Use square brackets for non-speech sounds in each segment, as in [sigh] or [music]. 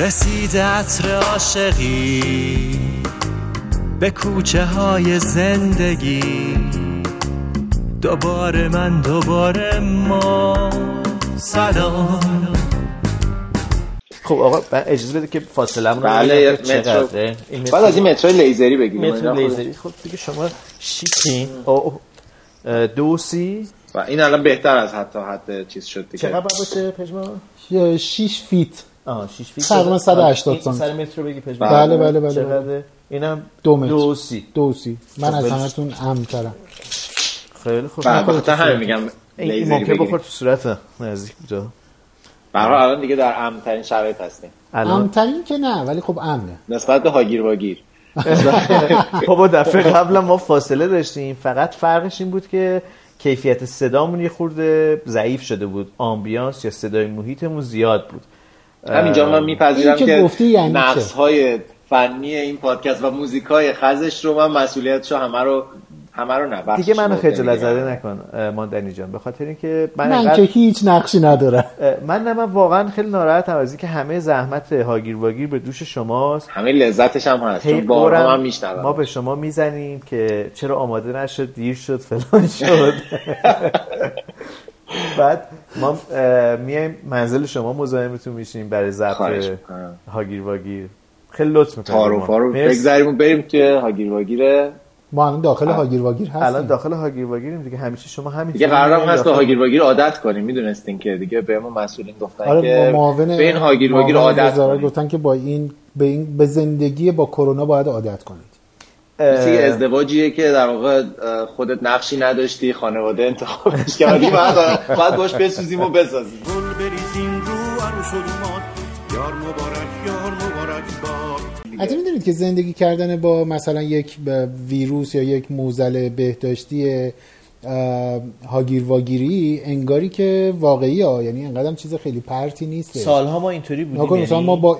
رسید عطر عاشقی به کوچه های زندگی. دوباره من دوباره ما. سلام. خب آقا اجازه بده که فاصله رو بله مترو. بعد از این مترو لیزری بگیم. مترو لیزری. خب دیگه شما شیکین او دوسی و این الان بهتر از حتی حد چیز شد دیگه. چقدر باشه پژمان 6 feet. آه 6 feet. تقریبا 180 سانتی سر مترو بگی پژمان بله بله بله چقدر؟ اینم دو متر. دوسی دوسی من از همتون امن‌ترم خیلی خوب. بله همین میگم. این ممکن بخور تو صورت نزدیک بوده برای الان دیگه در امنترین شرایط هستیم. امنترین که نه ولی خب امنه. نسبت به هاگیر واگیر [laughs] بابا دفعه قبل ما فاصله داشتیم. فقط فرقش این بود که کیفیت صدامون یه خورده ضعیف شده بود. آمبیانس یا صدای محیطمون زیاد بود. همینجا من میپذیرم که یعنی نقص های فنی این پادکست و موزیک های خزش رو من مسئولیتشو همه رو همه رو نه دیگه منو خجالت زده نکن ماندنی جان. به خاطر اینکه من من که هیچ نقشی ندارم. من نه من واقعا خیلی ناراحتم از اینکه همه زحمت هاگیر واگیر به دوش شماست. همه لذتش هم هست. چون بارها من میشنوم. ما به شما می‌زنیم که چرا آماده نشد دیر شد فلان [laughs] شد. [laughs] بعد ما میایم منزل شما مزاحمتون میشیم برای ضبط هاگیر واگیر خیلی لطف می‌کنیم تعارف رو بگذاریم بریم که هاگیر واگیره ما الان داخل هاگیر واگیر هستیم. الان داخل هاگیر واگیریم دیگه. همیشه شما همین دیگه قرارم هست به هاگیر واگیر عادت کنیم. می‌دونستین که دیگه به ما مسئولین گفتن آره که معاون به این هاگیر واگیر عادت کنیم. گفتن که با این به این به زندگی با کرونا باید عادت کنید مثل یه ازدواجیه که در واقع خودت نقشی نداشتی خانواده انتخابش کردی بعد بعد باش بسوزیم و بسازیم. گل بریزیم رو عروس و یار مبارک یار مبارک باد. حتی می‌دونید که زندگی کردن با مثلا یک ویروس یا یک موزل بهداشتی هاگیر واگیری انگاری که واقعی ها یعنی انقدر چیز خیلی پرتی نیست. سالها ما اینطوری بودیم یعنی... مثلا ما با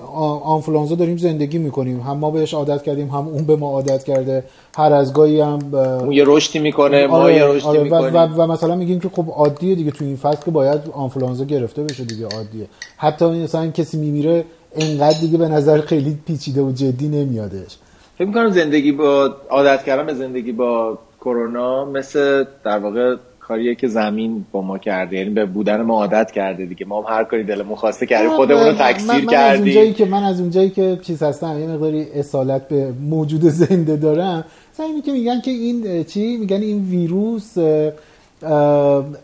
آنفلانزا داریم زندگی می‌کنیم. هم ما بهش عادت کردیم هم اون به ما عادت کرده. هر از گاهی هم ب... اون یه رشدی می‌کنه ما آره، یه رشدی آره، می‌کنیم و, و, و, مثلا میگیم که خب عادیه دیگه تو این فصل که باید آنفلانزا گرفته بشه دیگه عادیه. حتی مثلا کسی میمیره انقدر دیگه به نظر خیلی پیچیده و جدی نمیادش. فکر می‌کنم زندگی با عادت کردن به زندگی با کرونا مثل در واقع کاریه که زمین با ما کرده یعنی به بودن ما عادت کرده دیگه. ما هم هر کاری دلمون خواسته کردیم خودمون رو تکثیر من, من کردیم از اونجایی که من از اونجایی که چیز هستم یه مقداری اصالت به موجود زنده دارم مثلا که میگن که این چی؟ میگن این ویروس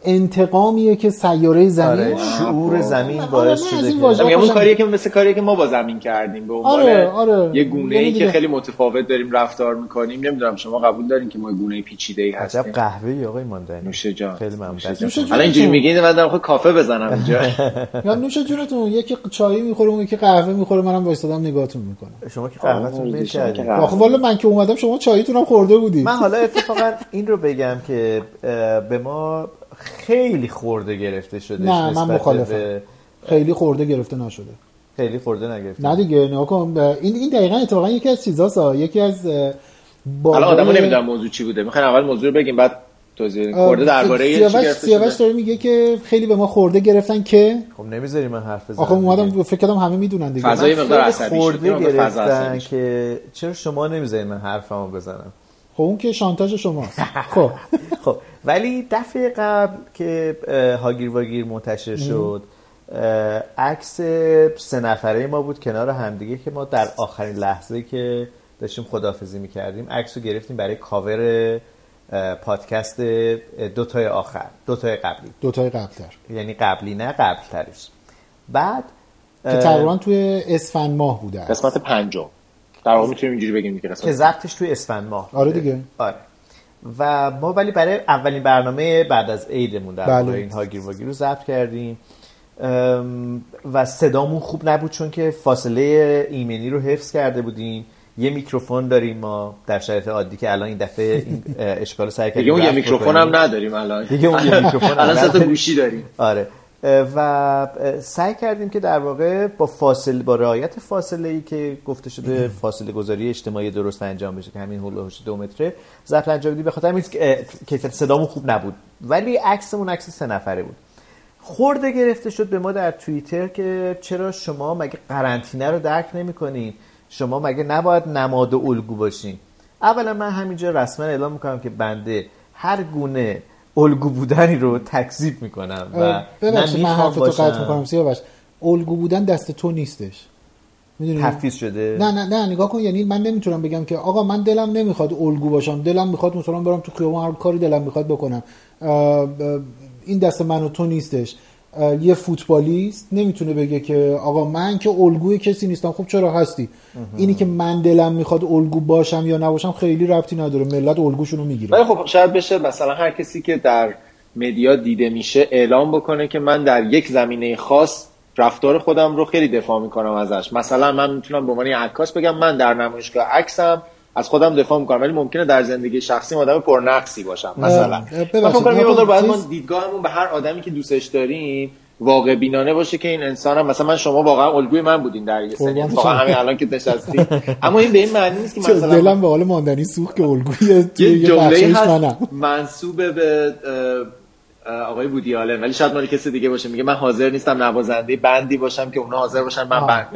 انتقامیه که سیاره زمین؟ آره شعور زمین باعث شده که میگم اون کاریه که مثل کاریه که ما با زمین کردیم به عنوان آره، آره. یه گونه ای که خیلی متفاوت داریم رفتار می‌کنیم. نمی‌دونم شما قبول دارین که ما گونه پیچیده ای هستیم عجب قهوه ای آقای ماندنی. نوش جان. خیلی ممنون. حالا اینجوری میگین من دارم کافه بزنم اینجا. [laughs] یا نوش جونتون یکی چای می‌خوره اون یکی قهوه می‌خوره منم وایسادم نگاهتون می‌کنم. شما که قهوهتون میشه آخه والا من که اومدم شما چایتون هم خورده بودید. من حالا اتفاقا این رو بگم که به ما خیلی خورده گرفته شده نه من مخالفم به... خیلی خورده گرفته نشده. خیلی خورده نگرفته. نه دیگه نه کن. این این دقیقاً اتفاقا یکی از چیزاست یکی از حالا آدمو نمی‌دونم موضوع چی بوده. می‌خوام اول موضوع بگیم بعد توضیح خورده درباره چی گرفته سیاوش داره میگه که خیلی به ما خورده گرفتن که خب نمی‌ذاری من حرف بزنم آخه اومدم فکر کردم همه می‌دونن دیگه. فضای مقدار عصبی خورده گرفتن که چرا شما نمی‌ذاری من حرفمو بزنم؟ خب اون که شانتاژ شماست. خب. [laughs] خب. ولی دفعه قبل که هاگیر واگیر منتشر شد عکس سه نفره ما بود کنار همدیگه که ما در آخرین لحظه که داشتیم خدافزی می‌کردیم عکس رو گرفتیم برای کاور پادکست دوتای آخر دوتای قبلی. دوتای قبلتر. یعنی قبلی نه قبلترش. بعد که تقریبا توی اسفند ماه بوده قسمت پنجم. در واقع می‌تونیم اینجوری بگیم که که ضبطش توی اسفند ماه آره دیگه. آره. و ما ولی برای اولین برنامه بعد از عیدمون در بله. این هاگیر واگیر رو ضبط کردیم. و صدامون خوب نبود چون که فاصله ایمنی رو حفظ کرده بودیم. یه میکروفون داریم ما در شرایط عادی که الان این دفعه این اشکال سر کردیم دیگه اون یه میکروفون هم نداریم الان. دیگه اون یه میکروفون [laughs] الان گوشی داریم. آره. و سعی کردیم که در واقع با فاصله با رعایت فاصله ای که گفته شده [clears throat] فاصله گذاری اجتماعی درست انجام بشه که همین هول هوش دو متره ضبط انجام بدیم. به خاطر همین کیفیت صدامون خوب نبود. ولی عکسمون عکس سه نفره بود. خورده گرفته شد به ما در توییتر که چرا شما مگه قرنطینه رو درک نمی‌کنین؟ شما مگه نباید نماد و الگو باشین؟ اولا من همینجا رسما اعلام می‌کنم که بنده هر گونه الگو بودنی رو تکذیب می‌کنم و ببخشید من حرف تو. قطع می‌کنم سیاوش. الگو بودن دست تو نیستش. می‌دونی؟ تفویض شده. نه نه نه نگاه کن یعنی من نمی‌تونم بگم که آقا من دلم نمی‌خواد الگو باشم. دلم می‌خواد مثلا برم تو خیابون هر کاری دلم می‌خواد بکنم. این دست من و تو نیستش. یه فوتبالیست نمی‌تونه بگه که آقا من که الگوی کسی نیستم خب چرا هستی؟ اینی که من دلم می‌خواد الگو باشم یا نباشم خیلی ربطی نداره ملت الگوشونو ولی می‌گیره خب شاید بشه مثلا هر کسی که در مدیا دیده میشه اعلام بکنه که من در یک زمینه خاص رفتار خودم رو خیلی دفاع می‌کنم ازش. مثلا من می‌تونم به عنوان عکاس بگم من در نمایشگاه عکسم از خودم دفاع می‌کنم ولی ممکنه در زندگی شخصی آدم پرنقصی باشم. مثلا. من فکر کنم یه مقدار باید ما دیدگاهمون به هر آدمی که دوستش داریم واقع بینانه باشه که این انسان هم مثلا من شما واقعا الگوی من بودین در یه سنی واقعا. همین الان که نشستی اما این به این معنی نیست که مثلا دلم به حال ماندنی سوخت که الگوی یه جمله منصوب به آقای بودی آلن ولی شاید مال کسی دیگه باشه. میگه من حاضر نیستم نوازنده بندی باشم که اونا حاضر باشن من بند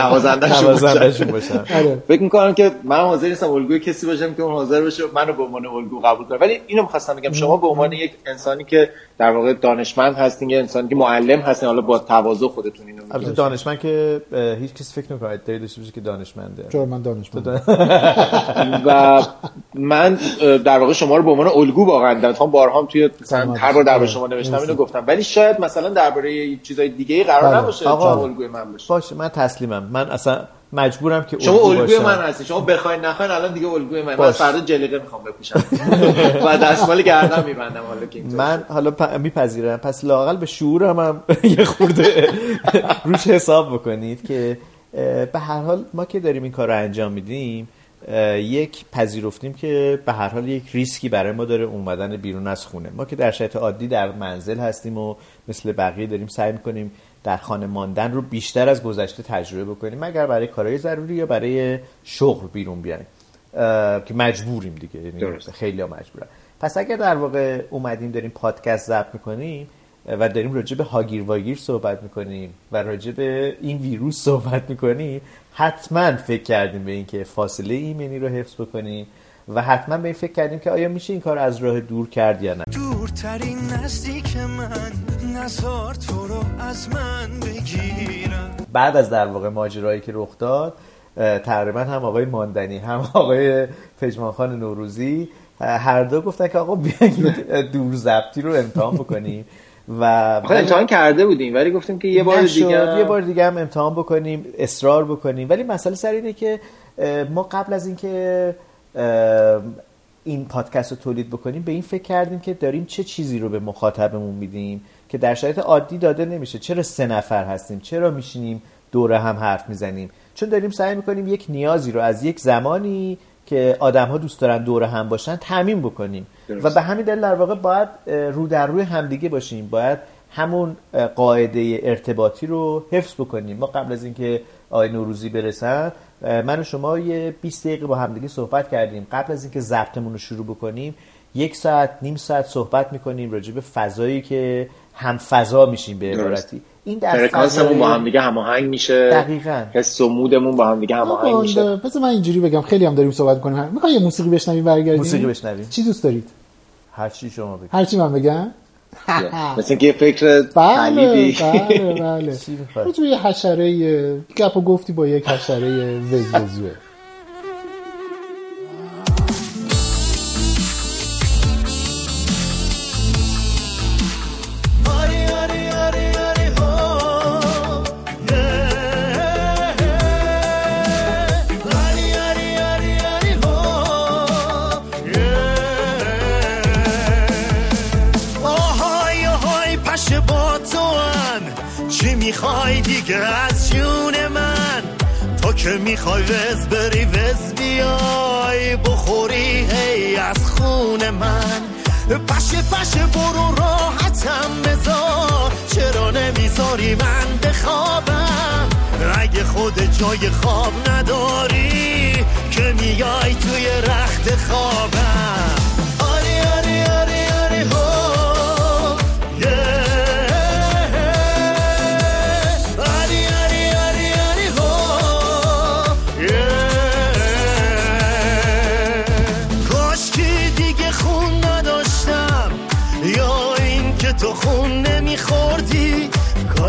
نوازنده نوازنده‌شون باشن. [laughs] آره. فکر می‌کنم که من حاضر نیستم الگوی کسی باشم که اون حاضر باشه منو به عنوان الگو قبول کنه ولی اینو می‌خواستم بگم. شما به عنوان یک انسانی که در واقع دانشمند هستین یه انسانی که معلم هستین حالا با تواضع خودتون اینو البته دانشمند که هیچ کسی فکر نمی‌کنه. ادعای داشته باشه که دانشمنده. چرا من دانشمند [laughs] و من در واقع شما رو به عنوان الگو واقعا در هم بارها توی هر بار درباره. شما نوشتم. اینو گفتم ولی شاید مثلا درباره چیزای دیگه قرار بله. نباشه آقا. الگوی من باشه باشه من تسلیمم من اصلا مجبورم که شما الگوی. من هستی شما بخواید نخواید الان دیگه الگوی من من باش. فردا جلیقه می‌خوام بپوشم [laughs] و دستمال گردن میبندم حالا که من حالا پ- میپذیرم پس لاقل به شعورم هم [laughs] یه خورده [laughs] روش حساب بکنید که به هر حال ما که داریم این کار رو انجام میدیم یک پذیرفتیم که به هر حال یک ریسکی برای ما داره اومدن بیرون از خونه. ما که در شرایط عادی در منزل هستیم و مثل بقیه داریم سعی می‌کنیم در خانه ماندن رو بیشتر از گذشته تجربه بکنیم مگر برای کارهای ضروری یا برای شغل بیرون بیایم که مجبوریم دیگه یعنی. خیلی ها مجبورن. پس اگر در واقع اومدیم داریم پادکست ضبط می‌کنیم و داریم راجع به هاگیر واگیر صحبت می‌کنیم و راجع به این ویروس صحبت می‌کنیم حتما فکر کردیم به اینکه فاصله ایمنی رو حفظ بکنیم و حتما به این فکر کردیم که آیا میشه این کار از راه دور کرد یا نه. دورترین نزدیک من نزار تو رو از من بگیرم. بعد از در واقع ماجرایی که رخ داد تقریبا هم آقای ماندنی هم آقای پژمان خان نوروزی هر دو گفتن که آقا بیاین این [laughs] دور ضبطی رو امتحان بکنیم. و امتحان کرده بودیم ولی گفتیم که یه بار. دیگه یه بار دیگه هم امتحان بکنیم اصرار بکنیم. ولی مسئله سر اینه که ما قبل از اینکه این پادکست رو تولید بکنیم به این فکر کردیم که داریم چه چیزی رو به مخاطبمون میدیم که در شرایط عادی داده نمیشه. چرا سه نفر هستیم؟ چرا میشینیم دوره هم حرف می‌زنیم؟ چون داریم سعی می‌کنیم یک نیازی رو از یک زمانی که آدم ها دوست دارن دوره هم باشن تعمین بکنیم. درست. و به همین دلیل در واقع باید رو در روی همدیگه باشیم. باید همون قاعده ارتباطی رو حفظ بکنیم. ما قبل از اینکه آقای نوروزی برسن من و شما یه 20 دقیقه با همدیگه صحبت کردیم. قبل از اینکه ضبطمون رو شروع بکنیم یک ساعت نیم ساعت صحبت می‌کنیم راجع به فضایی که هم فضا میشیم به درست. عبارتی این در فرکانسمون با هم دیگه هماهنگ میشه. دقیقاً. حس و مودمون با هم دیگه هماهنگ میشه. بذار من اینجوری بگم. خیلی هم داریم صحبت کنیم می‌خوای یه موسیقی بشنویم برگردیم؟ موسیقی بشنویم. چی دوست دارید؟ هر چی شما بگید. هر چی من بگم؟ [laughs] مثل اینکه یه فکر [laughs] بله بله بله. [laughs] چی می‌خوای؟ تو یه حشره گپ و گفتی با یک حشره وزوزوه که می‌خوای وز بری وز بیای بخوری هی از خون من. پشه پشه برو راحتم بذار. چرا نمی‌ذاری من بخوابم؟ اگه خود جای خواب نداری که میای توی رخت خوابم. آری آری آری آری هو.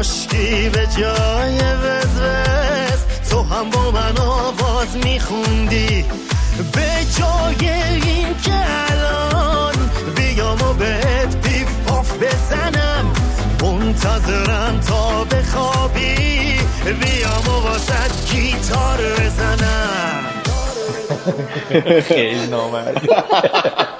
کاشکی به جای وزوز. تو هم با من آواز میخوندی. به جای این که الان بیام و بهت پیف پاف بزنم. منتظرم تا بخوابی. بیام و واسد گیتار بزنم. [laughs] خیلی نامردی [laughs]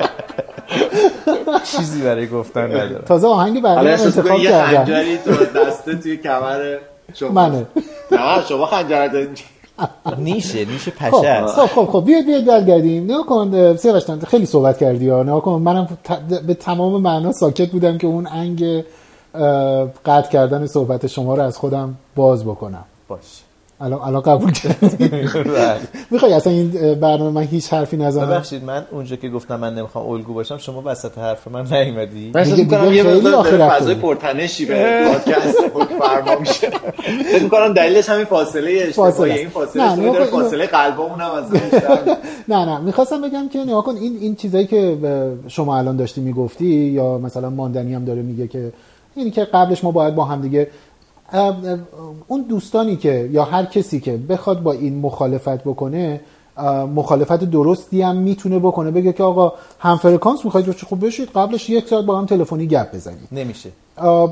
چیزی برای گفتن ندارم. تازه آهنگ احساس انتخاب کردم خنجری تو دسته توی کمر شما. منه. نه شما خنجر دارید نیشه نیشه خب پشه خب خب خب بیاید بیاید برگردیم. نه کن سیاوش خیلی صحبت کردی ها. نه کن. منم به تمام معنا ساکت بودم که اون انگ قطع کردن صحبت شما رو از خودم باز بکنم. باش. الان الان قبول کردی. [laughs] می‌خوای اصلا این برنامه من هیچ حرفی نزنم؟ ببخشید من اونجا که گفتم من نمی‌خوام الگو باشم شما وسط حرف من نیومدی. دیگه- دیگه یه مقدار فضای. پرتنشی به پادکست فرما میشه. فکر می‌کنم دلیلش همین فاصله اشتباهی. این فاصله اینو- فاصله قلبمون هم از [laughs] نه نه. می‌خواستم بگم که نگاه کن این این چیزایی که شما الان داشتی می‌گفتی یا مثلا ماندنی هم داره میگه که اینی که قبلش ما باید با هم دیگه اون دوستانی که یا هر کسی که بخواد با این مخالفت بکنه مخالفت درستی هم می‌تونه بکنه. بگه که آقا هم فرکانس می‌خواید چه خوب بشید قبلش یک ساعت با هم تلفنی گپ بزنید. نمیشه.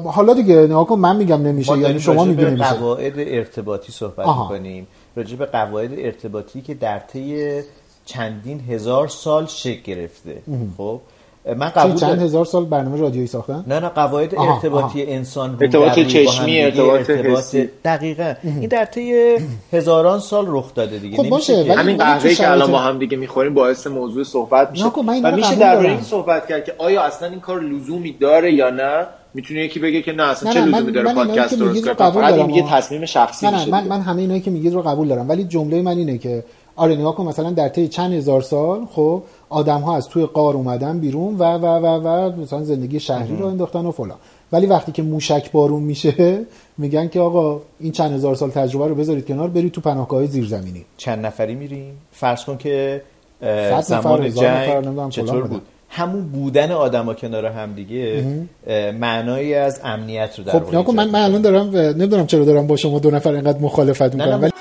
حالا دیگه نگاه کن من میگم نمیشه یعنی شما راجع میگی به نمیشه قواعد ارتباطی صحبت آها. می‌کنیم. راجع به قواعد ارتباطی که در طی چندین هزار سال شکل گرفته. خب؟ من قبول چند هزار سال برنامه رادیویی ساختن نه نه قواعد ارتباطی آها. انسان ارتباط چشمی، ارتباط ارتباط حسی. دقیقا این در طی هزاران سال رخ داده دیگه خب باشه، که- ولی- همین تو قهوه‌ای که الان با هم دیگه می‌خوریم باعث موضوع صحبت میشه خب و میشه درباره دارم. این صحبت کرد که آیا اصلا این کار لزومی داره یا نه می‌تونه یکی بگه که نه اصلا نه، چه لزومی داره پادکست درست میگید رو کنه قبول فقط این دارم، یه آه. تصمیم شخصی نه من. من همه اینایی که میگید رو قبول دارم ولی جمله من اینه که آره نگاه کن مثلا در طی چند هزار سال خب آدم ها از توی قار اومدن بیرون و و و و مثلا زندگی شهری رو انداختن و فلان. ولی وقتی که موشک بارون میشه میگن که آقا این چند هزار سال تجربه رو بذارید کنار برید تو پناهگاه زیرزمینی. چند نفری میریم؟ فرض کن که زمان جنگ چطور. بود؟ همون بودن آدما کنار هم دیگه معنایی از امنیت رو در خب من من الان دارم نمی‌دونم چرا دارم با شما دو نفر اینقدر مخالفت می‌کنم ولی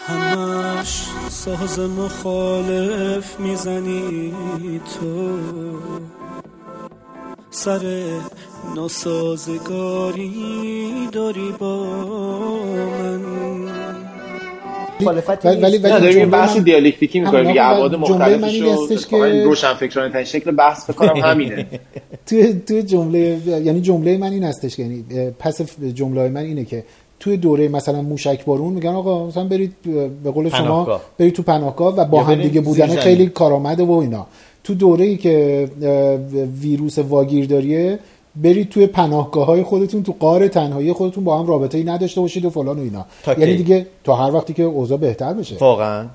ساز مخالف می‌زنی تو. سر ناسازگاری داری با من. ولی- ولی- داریم بحث من- دیالکتیکی می‌کنیم دیگه ابعاد مختلفش این رو هستش اتفاقاً که- روشن فکرانه ترین شکل بحث فکر کنم همینه. [laughs] توی توی جمله یعنی جمله من این هستش یعنی پس جمله من اینه که توی دوره مثلا موشک بارون میگن آقا مثلا برید به قول شما پناهگاه. برید تو پناهگاه و با هم دیگه بودن خیلی. کارآمده و اینا تو دوره ای که ویروس واگیرداریه برید توی پناهگاه های خودتون تو قار تنهایی خودتون با هم رابطه ای نداشته باشید و فلان و اینا یعنی؟ دیگه تا هر وقتی که اوضاع بهتر بشه واقعا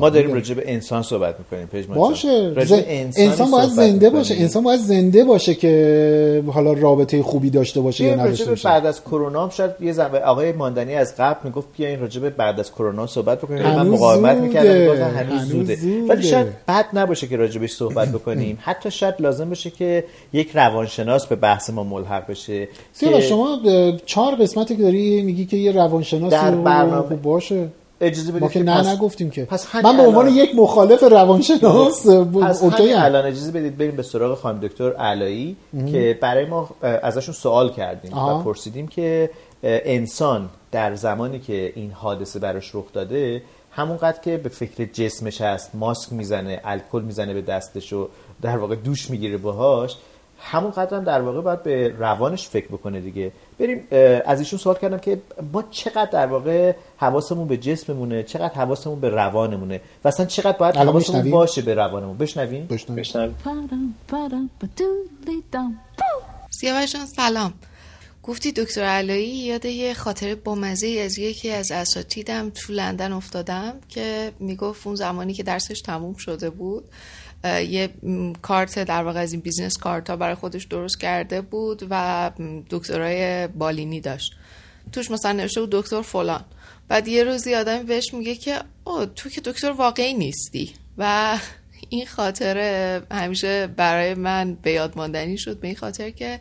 ما داریم دیگه. راجع به انسان صحبت می‌کنیم پژمان باشه ز- به انسانی انسان باید زنده باشه. انسان باید زنده باشه که حالا رابطه خوبی داشته باشه یا نداشته باشه بعد از کرونا هم شاید یه زن... آقای ماندنی از قبل می‌گفت بیاین راجع به بعد از کرونا صحبت بکنیم من مقاومت. می‌کردم می‌گفتم هنوز, زوده. ولی شاید بد نباشه که راجع بهش صحبت بکنیم [clears throat] حتی شاید لازم باشه که یک روانشناس به بحث ما ملحق بشه که شما چهار قسمتی که داری میگی که یه روانشناس در برنامه- خب باشه اجازه بدید ما که نه پس- نگفتیم که پس من به عنوان یک مخالف روانشناس پس اوکی. الان اجازه بدید بریم به سراغ خانم دکتر علایی که برای ما ازشون سوال کردیم آها. و پرسیدیم که انسان در زمانی که این حادثه براش رخ داده همونقدر که به فکر جسمش هست ماسک می‌زنه الکل می‌زنه به دستش و در واقع دوش می‌گیره باهاش همون قدر هم در واقع باید به روانش فکر بکنه دیگه. بریم از ایشون سوال کردم که ما چقدر در واقع حواسمون به جسممونه؟ چقدر حواسمون به روانمونه؟ و اصلا چقدر باید الان حواسمون؟ باشه به روانمون؟ بشنویم؟ بشنویم. سیاوش جان سلام. گفتی دکتر علایی یاد یه خاطره بامزه از یکی از اساتیدم تو لندن افتادم که می‌گفت اون زمانی که درسش تموم شده بود یه کارت در واقع از این business card ها برای خودش درست کرده بود و دکترای بالینی داشت. توش مثلا نوشته بود دکتر فلان. بعد یه روزی آدمی بهش میگه که او تو که دکتر واقعی نیستی. و [laughs] این خاطره همیشه برای من به یاد ماندنی شد. به این خاطر که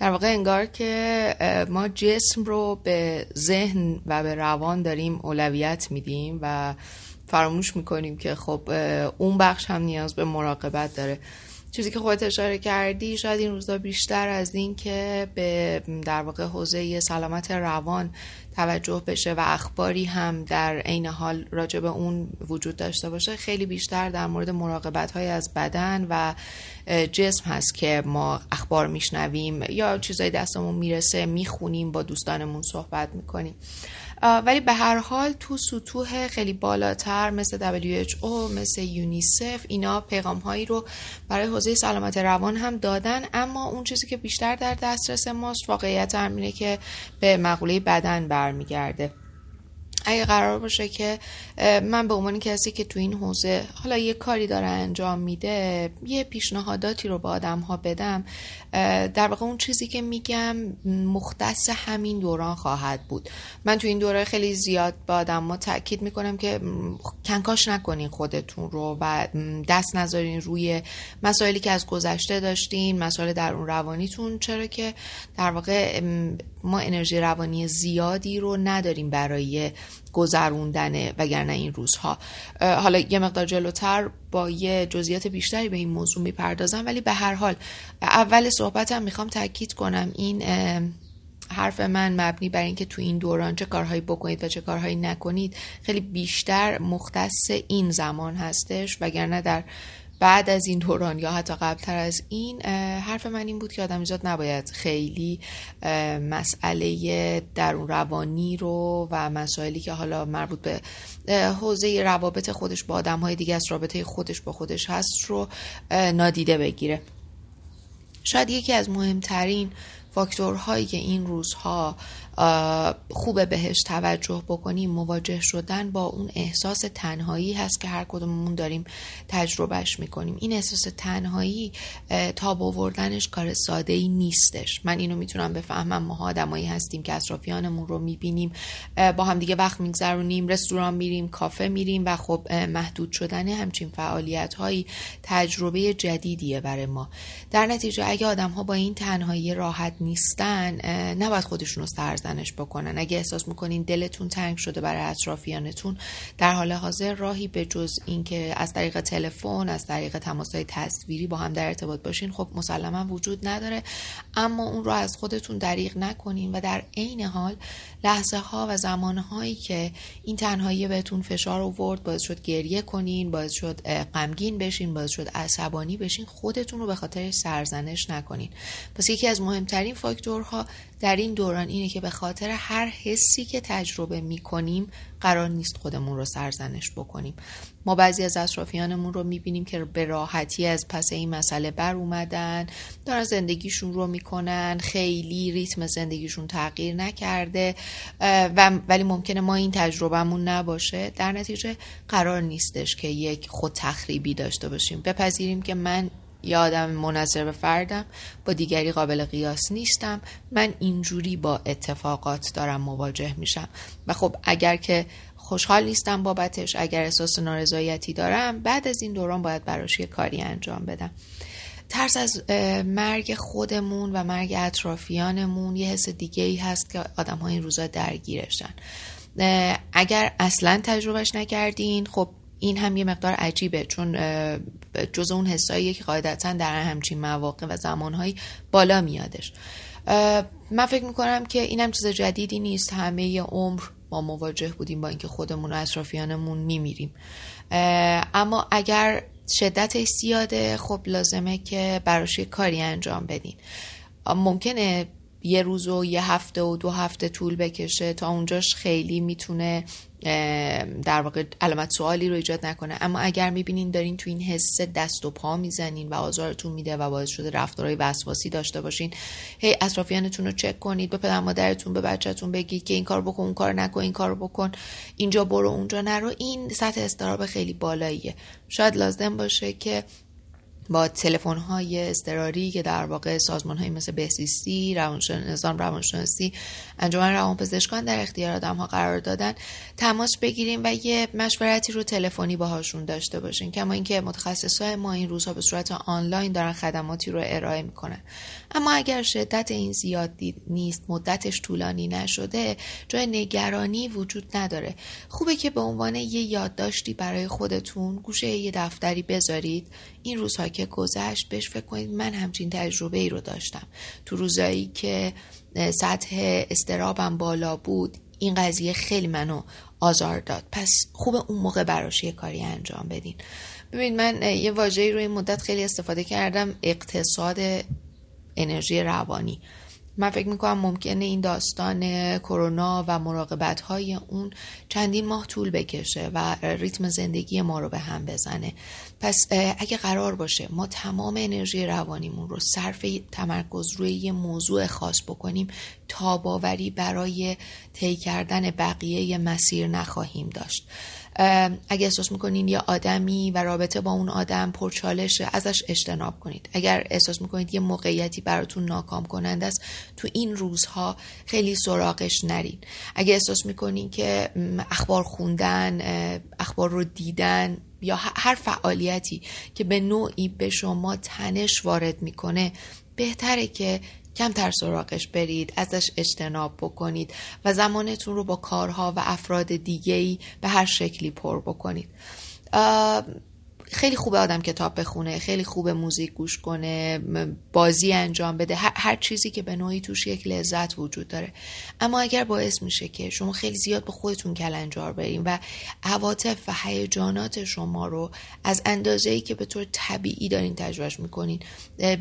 در واقع انگار که ما جسم رو به ذهن و به روان داریم اولویت میدیم و فراموش می‌کنیم که خب اون بخش هم نیاز به مراقبت داره. چیزی که خودت اشاره کردی شاید این روزا بیشتر از این که به در واقع حوزه سلامت روان توجه بشه و اخباری هم در عین حال راجع به اون وجود داشته باشه خیلی بیشتر در مورد مراقبت های از بدن و جسم هست که ما اخبار میشنویم یا چیزای دستمون می‌رسه می‌خونیم با دوستانمون صحبت می‌کنیم. ولی به هر حال تو سطوح خیلی بالاتر مثل WHO مثل یونیسف اینا پیغام هایی رو برای حوزه سلامت روان هم دادن. اما اون چیزی که بیشتر در دسترس ماست واقعیت همینه که به مقوله بدن برمیگرده. اگه قرار باشه که من به عنوان کسی که تو این حوزه حالا یه کاری داره انجام میده یه پیشنهاداتی رو به آدم ها بدم در واقع اون چیزی که میگم مختص همین دوران خواهد بود. من تو این دوره خیلی زیاد به آدم ها تاکید می‌کنم که کنکاش نکنین خودتون رو و دست نذارین روی مسائلی که از گذشته داشتین مسائل در اون روانیتون. چرا که در واقع ما انرژی روانی زیادی رو نداریم برای گذروندن وگرنه این روزها. حالا یه مقدار جلوتر با یه جزئیات بیشتری به این موضوع می‌پردازم ولی به هر حال اول صحبتم می‌خوام تاکید کنم این حرف من مبنی بر اینکه تو این دوران چه کارهایی بکنید و چه کارهایی نکنید خیلی بیشتر مختص این زمان هستش وگرنه در بعد از این دوران یا حتی قبلتر از این حرف من این بود که آدمیزاد نباید خیلی مسئله درون روانی رو و مسائلی که حالا مربوط به حوزه روابط خودش با آدم های دیگه از رابطه خودش با خودش هست رو نادیده بگیره. شاید یکی از مهمترین فاکتورهایی که این روزها خوبه بهش توجه بکنیم مواجه شدن با اون احساس تنهایی هست که هر کدوممون داریم تجربهش می‌کنیم. این احساس تنهایی تا آوردنش کار ساده ای نیستش. من اینو می‌تونم بفهمم. ما آدمایی هستیم که اطرافیانمون رو می‌بینیم با هم دیگه وقت میگذرونیم رستوران میریم کافه میریم و خب محدود شدن همچین فعالیت هایی تجربه جدیدیه برای ما. در نتیجه اگه آدم ها با این تنهایی راحت نیستن نباید خودشون رو سرزنش بکنن. اگه احساس می‌کنین دلتون تنگ شده برای اطرافیانتون در حال حاضر راهی به جز اینکه از طریق تلفن از طریق تماسهای تصویری با هم در ارتباط باشین خب مسلما وجود نداره. اما اون رو از خودتون دریغ نکنین و در عین حال لحظه ها و زمان هایی که این تنهایی بهتون فشار آورد باعث شد گریه کنین باعث شد غمگین بشین باعث شد عصبانی بشین خودتون رو به خاطر سرزنش نکنین. پس یکی از مهمترین فاکتورها در این دوران اینه که به خاطر هر حسی که تجربه می‌کنیم قرار نیست خودمون رو سرزنش بکنیم. ما بعضی از اطرافیانمون رو می‌بینیم که به راحتی از پس این مسئله بر اومدن دارن زندگیشون رو می‌کنن خیلی ریتم زندگیشون تغییر نکرده و ولی ممکنه ما این تجربهمون نباشه. در نتیجه قرار نیستش که یک خود تخریبی داشته باشیم. بپذیریم که من یا آدم منظر به فردم با دیگری قابل قیاس نیستم. من اینجوری با اتفاقات دارم مواجه میشم. و خب اگر که خوشحال نیستم بابتش اگر احساس نارضایتی دارم بعد از این دوران باید براش یه کاری انجام بدم. ترس از مرگ خودمون و مرگ اطرافیانمون یه حس دیگه ای هست که آدم ها این روزا درگیرشن. اگر اصلا تجربهش نکردین خب این هم یه مقدار عجیبه چون جز اون حسایی که قاعدتا در همچین مواقع و زمانهایی بالا میادش. من فکر می‌کنم که این هم چیز جدیدی نیست. همه عمر ما مواجه بودیم با اینکه خودمون و اطرافیانمون میمیریم. اما اگر شدتش زیاده خب لازمه که براش کاری انجام بدین. ممکنه یه روز و یه هفته و دو هفته طول بکشه تا اونجاش خیلی می‌تونه در واقع علامت سوالی رو ایجاد نکنه. اما اگر می‌بینین دارین تو این حس دست و پا می‌زنین و آزارتون میده و باعث شده رفتارهای وسواسی داشته باشین هی اطرافیانتون رو چک کنید به پدر مادرتون به بچهتون بگید که این کار بکن اون کار نکن این کار بکن اینجا برو اونجا نرو. این سطح استراب خیلی بالاییه. شاید لازم باشه که با تلفن های اضطراری که در واقع سازمان های مثل بهزیستی. نظام روانشناسی انجمن روانپزشکان در اختیار آدم ها قرار دادن تماس بگیریم و یه مشورتی رو تلفنی باهاشون داشته باشین. کما اینکه متخصصای ما این روزها به صورت آنلاین دارن خدماتی رو ارائه می‌کنن. اما اگر شدت این زیاد نیست مدتش طولانی نشده جای نگرانی وجود نداره. خوبه که به عنوان یه یادداشتی برای خودتون گوشه یه دفتری بذارید. این روزها که گذشت بهش فکر کنید من همچین تجربه ای رو داشتم. تو روزایی که سطح استرابم بالا بود این قضیه خیلی منو آزار داد. پس خوب اون موقع براش یه کاری انجام بدین. ببین من یه واژه‌ای رو این مدت خیلی استفاده کردم اقتصاد انرژی روانی. من فکر می‌کنم ممکنه این داستان کرونا و مراقبت های اون چندین ماه طول بکشه و ریتم زندگی ما رو به هم بزنه. پس اگه قرار باشه ما تمام انرژی روانیمون رو صرف تمرکز روی یه موضوع خاص بکنیم تاباوری برای طی کردن بقیه مسیر نخواهیم داشت. اگر احساس می‌کنین یه آدمی و رابطه با اون آدم پرچالشه ازش اجتناب کنید. اگر احساس می‌کنید یه موقعیتی براتون ناکام کننده است تو این روزها خیلی سراغش نرین. اگر احساس می‌کنین که اخبار خوندن اخبار رو دیدن یا هر فعالیتی که به نوعی به شما تنش وارد می‌کنه بهتره که کمتر سراغش برید ازش اجتناب بکنید و زمانتون رو با کارها و افراد دیگهی به هر شکلی پر بکنید. خیلی خوبه آدم کتاب بخونه خیلی خوبه موزیک گوش کنه بازی انجام بده. هر, چیزی که به نوعی توش یک لذت وجود داره. اما اگر باعث میشه که شما خیلی زیاد به خودتون کلنجار بریم و عواطف و هیجانات شما رو از اندازه ای که به طور طبیعی دارین تجربهش می‌کنین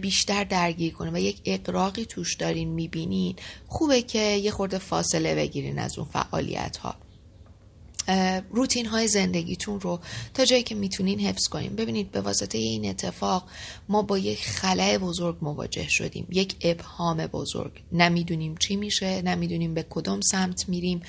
بیشتر درگیر کنه و یک اقراقی توش دارین می‌بینین خوبه که یه خورده فاصله بگیرین از اون فعالیت ها روتین های زندگیتون رو تا جایی که می‌تونین حفظ کنیم ببینید به واسطه این اتفاق ما با یک خلاه بزرگ مواجه شدیم. یک ابهام بزرگ. نمی‌دونیم چی میشه نمی‌دونیم به کدام سمت میریم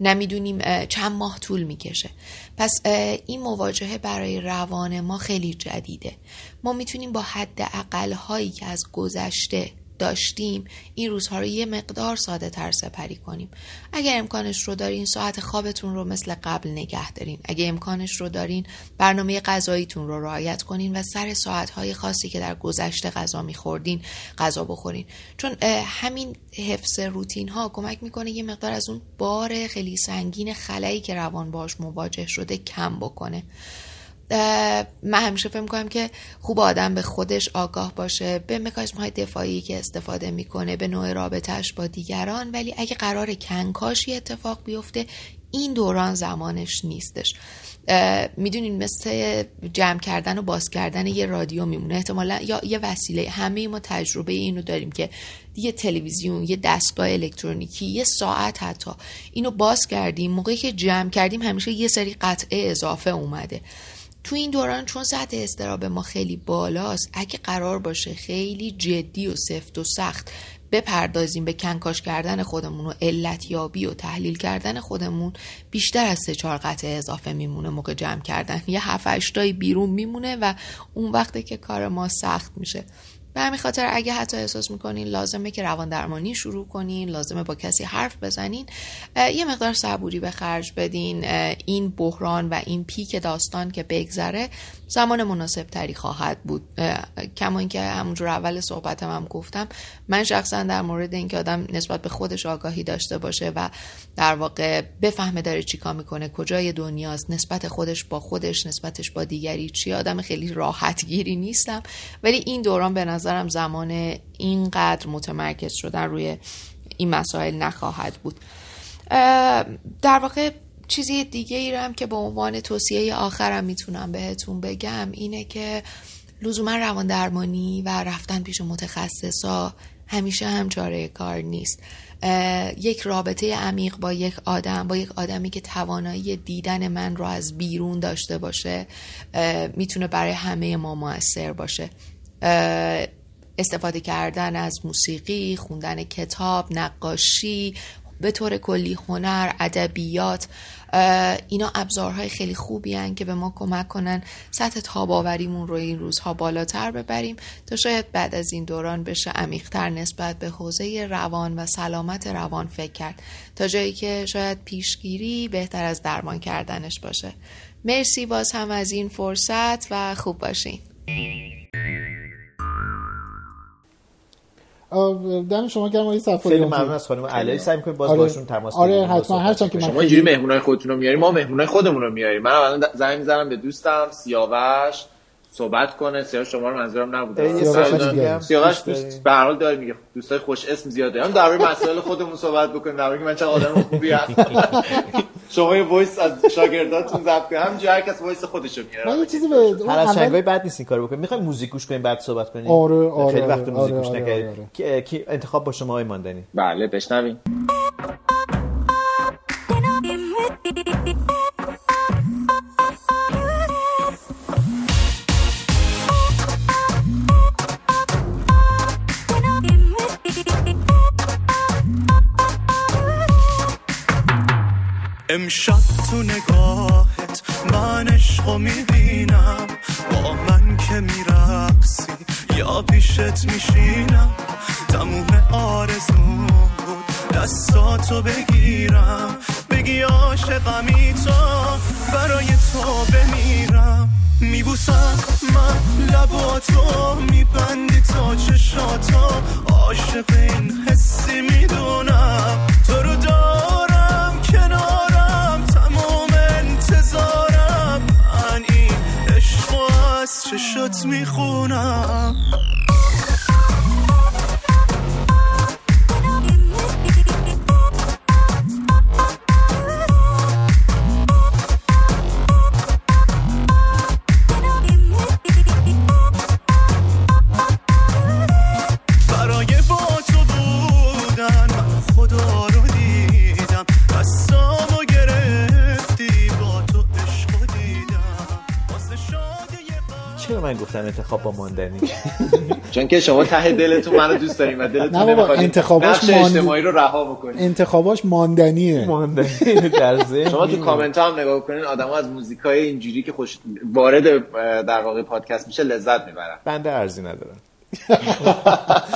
نمی‌دونیم چند ماه طول می‌کشه. پس این مواجهه برای روان ما خیلی جدیده. ما می‌تونیم با حد اقل هایی که از گذشته داشتیم این روزها رو یه مقدار ساده تر سپری کنیم. اگر امکانش رو دارین ساعت خوابتون رو مثل قبل نگه دارین. اگر امکانش رو دارین برنامه غذاییتون رو رعایت کنین و سر ساعتهای خاصی که در گذشته غذا میخوردین غذا بخورین. چون همین حفظ روتین ها کمک می‌کنه یه مقدار از اون بار خیلی سنگین خلایی که روان باش مواجه شده کم بکنه. من همیشه فکر می‌کنم که خوب آدم به خودش آگاه باشه به مکانیزم های دفاعی که استفاده می‌کنه به نوع رابطهش با دیگران. ولی اگه قرار کنکاشی اتفاق بیفته این دوران زمانش نیستش. می‌دونین مثل جمع کردن و باز کردن یه رادیو میمونه. احتمالا یا یه وسیله. همه ما تجربه اینو داریم که یه تلویزیون یه دستگاه الکترونیکی یه ساعت حتی اینو باز کردیم. موقعی که جمع کردیم همیشه یه سری قطعه اضافه اومده. تو این دوران چون سطح استراب ما خیلی بالاست اگه قرار باشه خیلی جدی و سفت و سخت بپردازیم به کنکاش کردن خودمون و علت یابی و تحلیل کردن خودمون بیشتر از سه چهار قطعه اضافه میمونه موقع جمع کردن. یه هفت بیرون میمونه و اون وقته که کار ما سخت میشه. به همین خاطر اگه حتی احساس می‌کنین لازمه که روان درمانی شروع کنین لازمه با کسی حرف بزنین یه مقدار صبوری به خرج بدین. این بحران و این پیک داستان که بگذره زمان مناسب تری خواهد بود. کما اینکه همونجور اول صحبتم هم گفتم من شخصا در مورد اینکه آدم نسبت به خودش آگاهی داشته باشه و در واقع بفهمه داره چیکار می‌کنه کجای دنیاست نسبت خودش با خودش نسبتش با دیگری چی آدم خیلی راحت گیری نیستم. ولی این دوران به نظرم زمان اینقدر متمرکز شدن روی این مسائل نخواهد بود. در واقع چیزی دیگه ای هم که به عنوان توصیه آخرم می‌تونم بهتون بگم اینه که لزوما روان درمانی و رفتن پیش متخصصا همیشه هم چاره کار نیست. یک رابطه عمیق با یک آدم با یک آدمی که توانایی دیدن من رو از بیرون داشته باشه می‌تونه برای همه ما موثر باشه. استفاده کردن از موسیقی خوندن کتاب نقاشی به طور کلی هنر ادبیات اینا ابزارهای خیلی خوبی هن که به ما کمک کنن سطح تاباوریمون رو این روزها بالاتر ببریم تا شاید بعد از این دوران بشه عمیقتر نسبت به حوزه روان و سلامت روان فکر کرد. تا جایی که شاید پیشگیری بهتر از درمان کردنش باشه. مرسی باز هم از این فرصت و خوب باشین. دم شما گرم آقای صفایی. خیلی ممنون از خانم علی. سعی می‌کنیم باز آره. باشون تماس آره حتما. هر چند که من شما اینجوری مهمونای خودتون رو میاریم ما مهمونای خودمون رو میاریم. من الان زنگ می‌زنم به دوستم سیاوش. صحبت کنه. سیاوش شما رو منظورم نبوده. سیاوش دوست به هر حال داره میگه. دوستای خوش اسم زیاده. هم درباره مسائل خودمون صحبت بکنیم. درباره که من چه آدم خوبی هستم. شما یه voice از شاگرداتون ضبط کنید. همینجوری هر کس voice خودشو من میاره یه چیزی به هر از چنگای بد نیست این کارو بکنیم می‌خوایم موزیک گوش کنیم بعد صحبت کنیم آره، آره، خیلی آره، وقت موزیک آره، گوش آره، نکردیم آره. انتخاب با شما ماندنی؟ بله بشنویم. امشب تو نگاهت من عشقو می‌بینم. با من که میرقصی یا پیشت میشینم. تموم آرزو بود دستاتو بگیرم. بگی عاشقمی تو برای تو بمیرم. میبوسم من لباتو میبندی تا چشاتو. عاشق این حسی می‌دونم. تو رو دارم. چشات می‌خونم. گفتم انتخاب با ماندنی چون که شما ته دلتون منو دوست دارین و دلتون نمی‌خواد انتخاباش اجتماعی رو رها بکنید انتخاباش ماندنیه. ماندنی در ذهن شما تو کامنت ها هم نگاه کنین آدما از موزیکای اینجوری که خوش وارد در واقع پادکست میشه لذت می‌برن. بنده ارزی ندارم.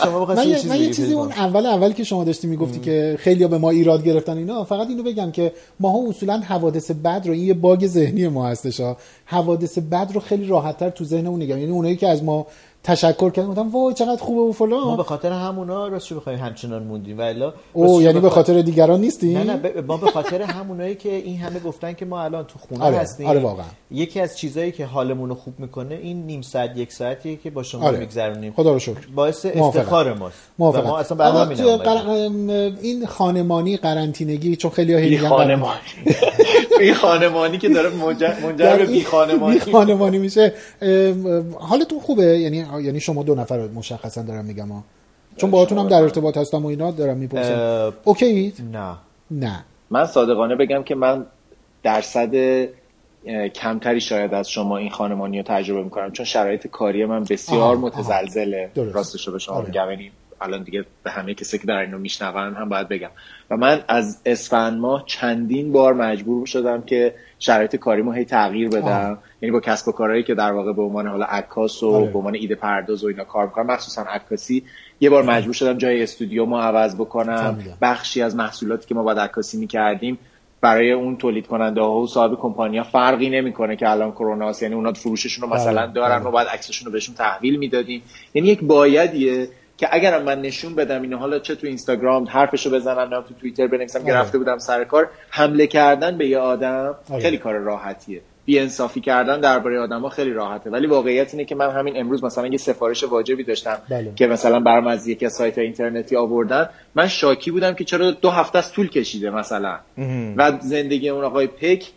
شما من یه, چیزی من یه چیزی. اون اول اول که شما داشتی می‌گفتی که خیلی به ما ایراد گرفتن اینا فقط اینو بگم که ماها اصولا حوادث بد رو این یه باگ ذهنی ما هستش ها حوادث بد رو خیلی راحتتر تو ذهنمون نگم یعنی اونایی که از ما تشکر کردن گفتن وای چقدر خوبه و ما فلان به خاطر همونا راستش بخوایم همچنان موندیم. و الا او یعنی به بخوای- خاطر دیگران نیستی نه نه ب- ما به خاطر همونایی که این همه گفتن که ما الان تو خونه آره، هستیم. آره واقعا. یکی از چیزایی که حالمون رو خوب می‌کنه این نیم ساعت یک ساعتیه که با شما آره. میگذرونیم. خدا رو شکر. باعث. افتخار ماست. و موافقم. ما اصلا. قر- این خانمانی قرنطینگی چون خیلی ها بی خانمانی. [laughs] بی خانمانی که داره منجر به بی خانمانی. میشه. حالتون خوبه؟ یعنی یعنی شما دو نفر مشخصا دارم میگم ها چون باهاتون هم در ارتباط هستم و اینا دارم می‌پرسم. اه، اوکی؟ نه. نه. من صادقانه بگم که من درصد کمتری شاید از شما این خانمانی رو تجربه می‌کنم چون شرایط کاری من بسیار آها، متزلزله. راستش رو به شما آره. میگم. یعنی الان دیگه به همه کسی که در اینو میشنون هم باید بگم. و من از اسفند ماه چندین بار مجبور شدم که شرایط کاریمو هی تغییر بدم. آه. یعنی با کسب و کارهایی که در واقع به عنوان حالا عکاس و آره. به عنوان ایده پرداز و اینا کار می‌کنم مخصوصا عکاسی یه بار مجبور شدم جای استودیو ما عوض بکنم. بخشی از محصولاتی که ما باید عکاسی می‌کردیم برای اون تولید کننده ها و صاحب کمپانیا فرقی نمی‌کنه که الان کرونا هست یعنی اونا فروششون رو مثلا بله، دارن بله. و باید عکسشون رو بهشون تحویل می‌دادیم یعنی یک بایدیه که اگرم من نشون بدم اینو حالا چه تو اینستاگرام حرفشو بزنم نه تو توییتر بنویسم که آره. رفته بودم سر کار حمله کردن به یه آدم آره. خیلی کار راحتیه بی انصافی کردن درباره آدما خیلی راحته ولی واقعیت اینه که من همین امروز مثلا یه سفارش واجبی داشتم بله. که مثلا برام از یکی از سایت اینترنتی آوردن من شاکی بودم که چرا دو هفته از طول کشیده مثلا و زندگی اون آقای پک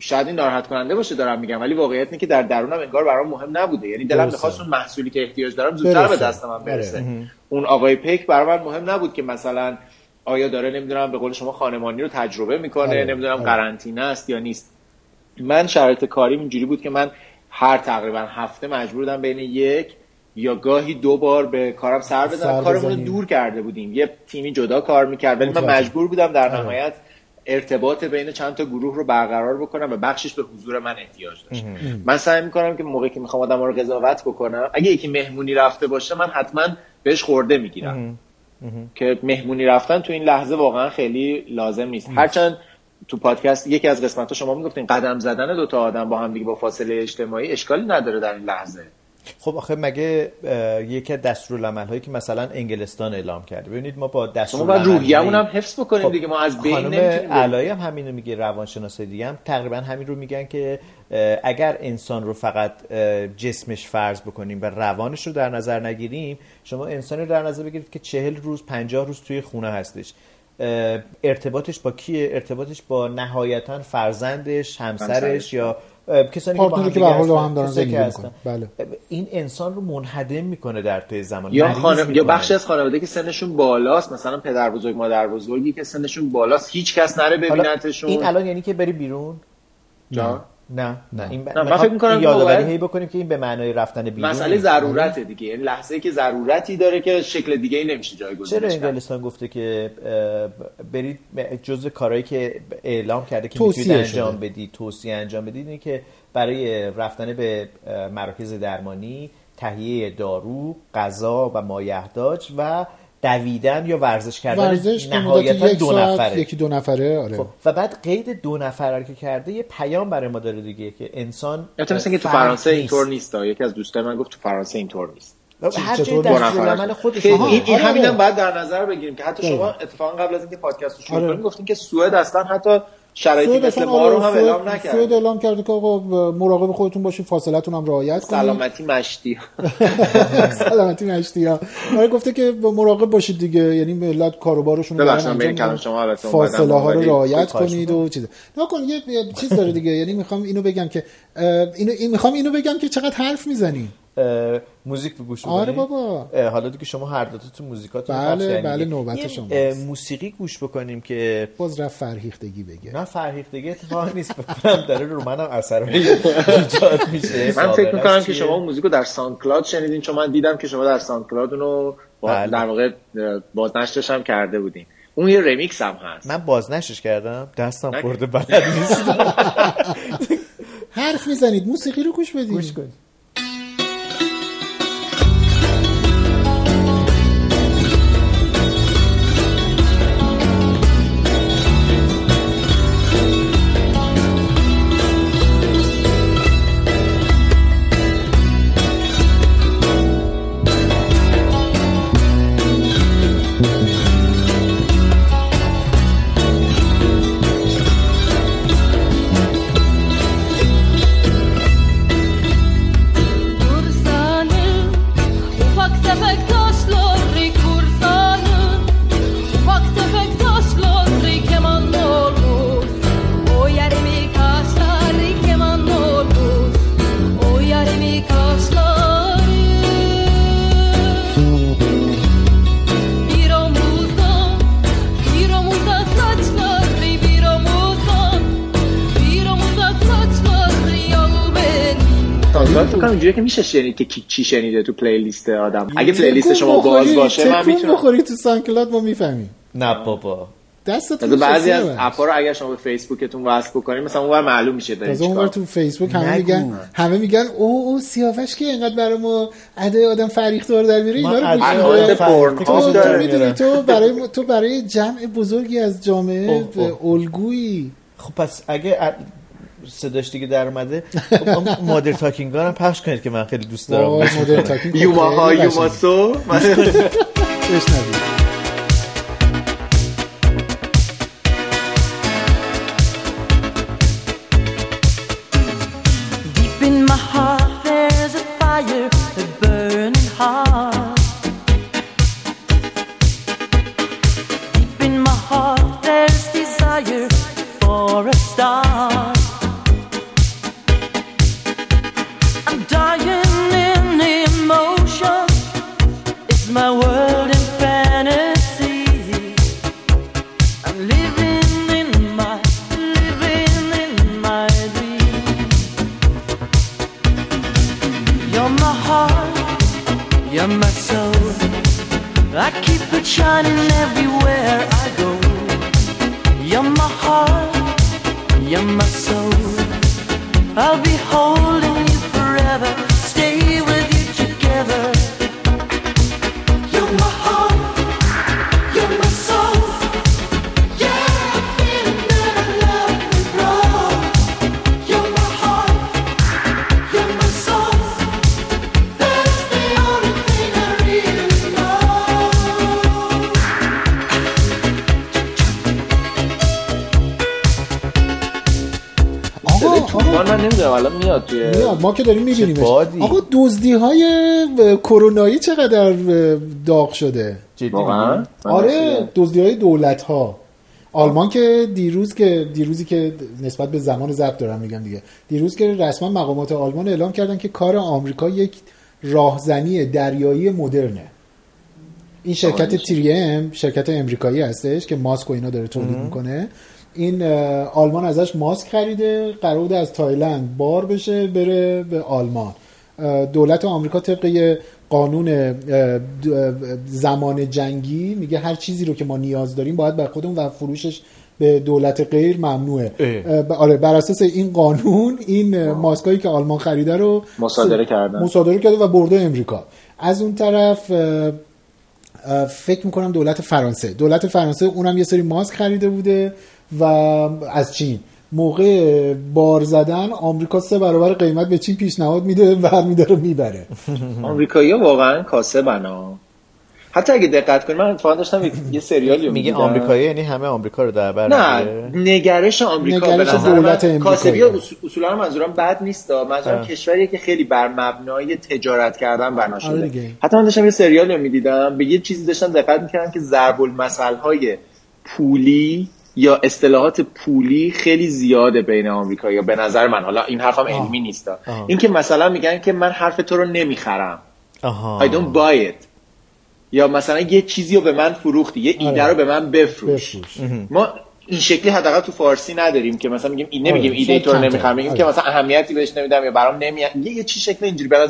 شاید این ناراحت کننده باشه دارم میگم ولی واقعیت اینه که در درونم انگار برام مهم نبوده یعنی دلم. می‌خواست اون محصولی که احتیاج دارم زودتر به برسه. دست من برسه آره. اون آقای پک برای من مهم نبود که مثلا آیا داره نمی‌دونم به قول شما خانمانی رو تجربه می‌کنه آره. نمی‌دونم آره. قرنطینه است یا نیست من شرایط کاریم اینجوری بود که من هر تقریبا هفته مجبور بودم بین یک یا گاهی دو بار به کارم سر بزنم. کارمون رو. دور کرده بودیم. یه تیمی جدا کار می‌کرد. ولی من. مجبور بودم در آره. نهایت ارتباط بین چند تا گروه رو برقرار بکنم و بخشش به حضور من احتیاج داشت. من سعی می‌کنم که موقعی که می‌خوام آدم رو قضاوت بکنم اگه یکی مهمونی رفته باشه من حتما بهش خورده می‌گیرم. که مهمونی رفتن تو این لحظه واقعا خیلی لازم نیست. هرچند تو پادکست یکی از قسمت ها شما می‌گفتین قدم زدن دوتا آدم با هم دیگه با فاصله اجتماعی اشکالی نداره در این لحظه. خب آخه مگه یکی از دستورالعمل هایی که مثلا انگلستان اعلام کرده ببینید ما با دستورالعمل باید روحیه‌مون هم حفظ بکنیم خب، دیگه ما از بین خانم نمی‌تونیم علایی هم همینو میگه روانشناسای دیگه هم تقریبا همین رو میگن که اگر انسان رو فقط جسمش فرض بکنیم و روانش رو در نظر نگیریم شما انسانی رو در نظر بگیرید که چهل روز پنجاه روز توی خونه هستش. ارتباطش با کیه ارتباطش با نهایتا فرزندش همسرش همسرش. یا کسانی که با هم که هم دارن زندگی هستن. می‌کنن. بله. این انسان رو منهدم می‌کنه در طی زمان یا خانم یا. بخشی از خانواده که سنشون بالاست مثلا پدر بزرگ مادر بزرگی که سنشون بالاست هیچ کس نره ببینتشون این الان یعنی که بری بیرون جان؟ نه نه این ب... من می‌خوام فکر می‌کنم یادآوری هی بکنیم که این به معنای رفتن بیرون مسئله. ضرورته دیگه یعنی لحظه که ضرورتی داره که شکل دیگه ای نمیشه چرا جایگزینش کرد انگلستان گفته که برید جزء کارهایی که اعلام کرده که توصیه می‌تونید انجام شده. بدید توصیه انجام بدید اینه که برای رفتن به مراکز درمانی تهیه دارو غذا و مایحتاج و دویدن یا ورزش کردن ورزش نهایتا یک دو نفره یکی دو نفره آره خب و بعد قید دو نفره که کرده یه پیام برای ما داره دیگه که انسان البته مثل اینکه تو فرانسه. اینطور نیست یکی از دوستای من گفت تو فرانسه اینطور نیست هر دو دستورالعمل خودش. این, این آره، همین آره. هم باید در نظر بگیریم که حتی. شما اتفاقا قبل از اینکه پادکست رو شروع آره. کنیم گفتین که سوئد اصلا حتی شرایطی مثل ما رو هم اعلام سوئد نکرد اعلام کرده که آقا مراقب خودتون باشید فاصلتون هم رعایت کنید سلامتی مشتی. [laughs] سلامتی مشتی ها آره گفته که مراقب باشید دیگه یعنی ملت کاروبارشون رو فاصله ها رو رعایت کنید و چیز نکن یه یه چیز داره دیگه یعنی می‌خوام اینو بگم که اینو این می‌خوام اینو بگم که چقدر حرف می‌زنی. اه، موزیک به گوش آره بکنیم؟ بابا. حالا دیگه شما هر دو تو موزیکاتون بله، بله،. نوبت. اه، موسیقی گوش بکنیم که باز رفت فرهیختگی بگه نه فرهیختگی اتفاق نیست بکنم داره رو منم اثر ایجاد میشه من فکر می‌کنم که؟ شما اون موزیک رو در SoundCloud شنیدین چون من دیدم که شما در SoundCloud اونو با بله. در واقع بازنشرش هم کرده بودین اون یه ریمیکس هم هست من بازنشش کردم دستم. خورده بلد نیست حرف می‌زنید موسیقی رو گوش بدید گوش کن اینجوریه که میشه شنید که چی شنیده تو playlist آدم. اگه playlist شما باز باشه من می‌تونم بخوری تو SoundCloud ما می‌فهمیم. نه بابا. تازه بعضی از app ا رو اگر شما به فیسبوکتون وصل بکنید مثلا اونور معلوم میشه دارین تازه اونور چیکار تو فیسبوک همه. میگن همه میگن او او سیاوش که اینقدر برای ما ادای آدم فرهیخته رو در میاره اینا رو تو, تو داره. می‌دونی تو برای تو برای جمع بزرگی از جامعه. الگویی. خب پس اگه صداش دیگه در اومده. خب مادر تاکینگ هم پخش کنید که من خیلی دوست دارم. خیلی قشنگه. یوماسو من- بشنوید آقا من نمی‌دونم الان میاد توی میاد. ما که داریم میبینیمش. بادی. آقا دزدی های کرونایی چقدر داغ شده؟ جدی آره. دزدی های دولت ها آلمان که دیروز که دیروزی که نسبت به زمان ضبط دارم میگم دیگه. دیروز که رسما مقامات آلمان اعلام کردن که کار آمریکا یک راهزنی دریایی مدرنه. این شرکت تریم شرکت امریکایی هستش که ماسک و اینا داره تولید می‌کنه. این آلمان ازش ماسک خریده قرار بوده از تایلند بار بشه بره به آلمان. دولت آمریکا طبق قانون زمان جنگی میگه هر چیزی رو که ما نیاز داریم باید بر خودمون و فروشش به دولت غیر ممنوعه. آره بر اساس این قانون این ماسکایی که آلمان خریده رو مصادره کردن. مصادره کرده و برده امریکا. از اون طرف فکر می‌کنم دولت فرانسه. دولت فرانسه اونم یه سری ماسک خریده بوده. و از چین موقع بار زدن آمریکا سه برابر قیمت به چین پیشنهاد میده و میداره می‌بره [laughs] آمریکایی واقعا کاسه بنا حتی اگه دقت کنید من اتفاقا داشتم یه سریالی میگه. آمریکایی یعنی همه آمریکا رو در بر نه؟ نگرش آمریکا نگرش به نظر دولت من امریکایی. کاسبی اصولا منظورم بد نیست منظورم. کشوریه که خیلی بر مبنای تجارت کردن بنا آره شده. حتی من داشتم یه سریال رو می‌دیدم به یه چیزی داشتم دقت می‌کردم که ضرب المثل های پولی یا اصطلاحات پولی خیلی زیاده بین آمریکا یا به نظر من. حالا این حرفم علمی نیست. آه. این که مثلا میگن که من حرف تو رو نمی‌خرم. آها. I don't buy it. یا مثلا یه چیزی رو به من فروختی یه ایده آره. رو به من بفروش. بفروش. ما این شکلی حداقل تو فارسی نداریم که مثلا میگیم این نمیگیم آره، ایده تو رو. نمی‌خوام میگیم آره. که مثلا اهمیتی بهش نمیدم یا برام نمیاد. یه, یه چی شکل اینجوری. به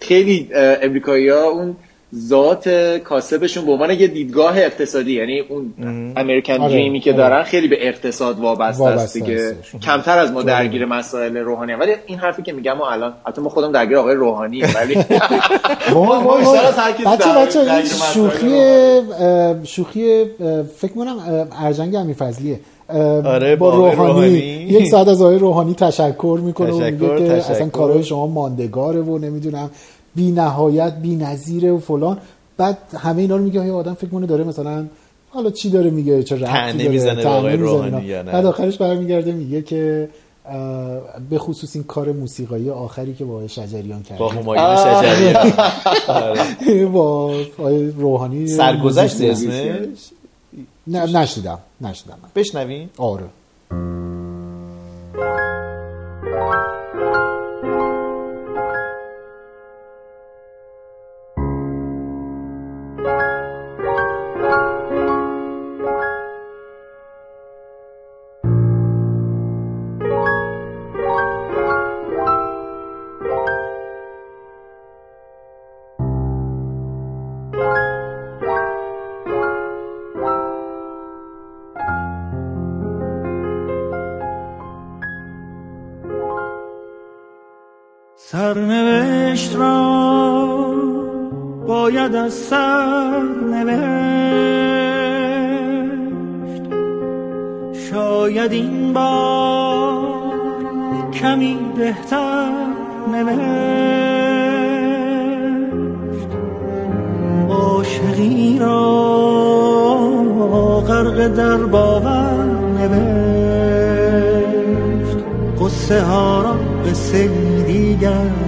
خیلی امریکایی ها اون ذات کاسبشون به عنوان یه دیدگاه اقتصادی. یعنی اون امریکن آره، دریمی که آره. دارن خیلی به اقتصاد وابسته, وابسته است دیگه. کمتر از ما درگیر مسائل روحانی. ولی این حرفی که میگم ما الان حتی ما خودم درگیر آقای روحانی ولی [laughs] بچه بچه این شوخی شوخی فکر کنم ارجنگ امیرفضلیه آره، با روحانی. روحانی. یک ساعت از آقای روحانی تشکر می‌کنه. و تشکر، میگه که. اصلا کارهای شما ماندگاره و نمی‌دونم. بی نهایت بی نظیره و فلان. بعد همه اینا رو میگه یه آدم فکر کنه داره مثلا حالا چی داره میگه؟ چه داره؟ می‌زنه آقای روحانی؟ بعد آخرش برمیگرده میگه که به خصوص این کار موسیقایی آخری که با شجریان کرد با همایون شجریان. آره. [laughs] با روحانی سرگذشت. اسمش؟ نه نشدم نشدم بشنویم. آره. از سر نوشت. شاید این بار کمی بهتر نوشت. عاشقی را غرق در باور نوشت. قصه ها را به سری دیگر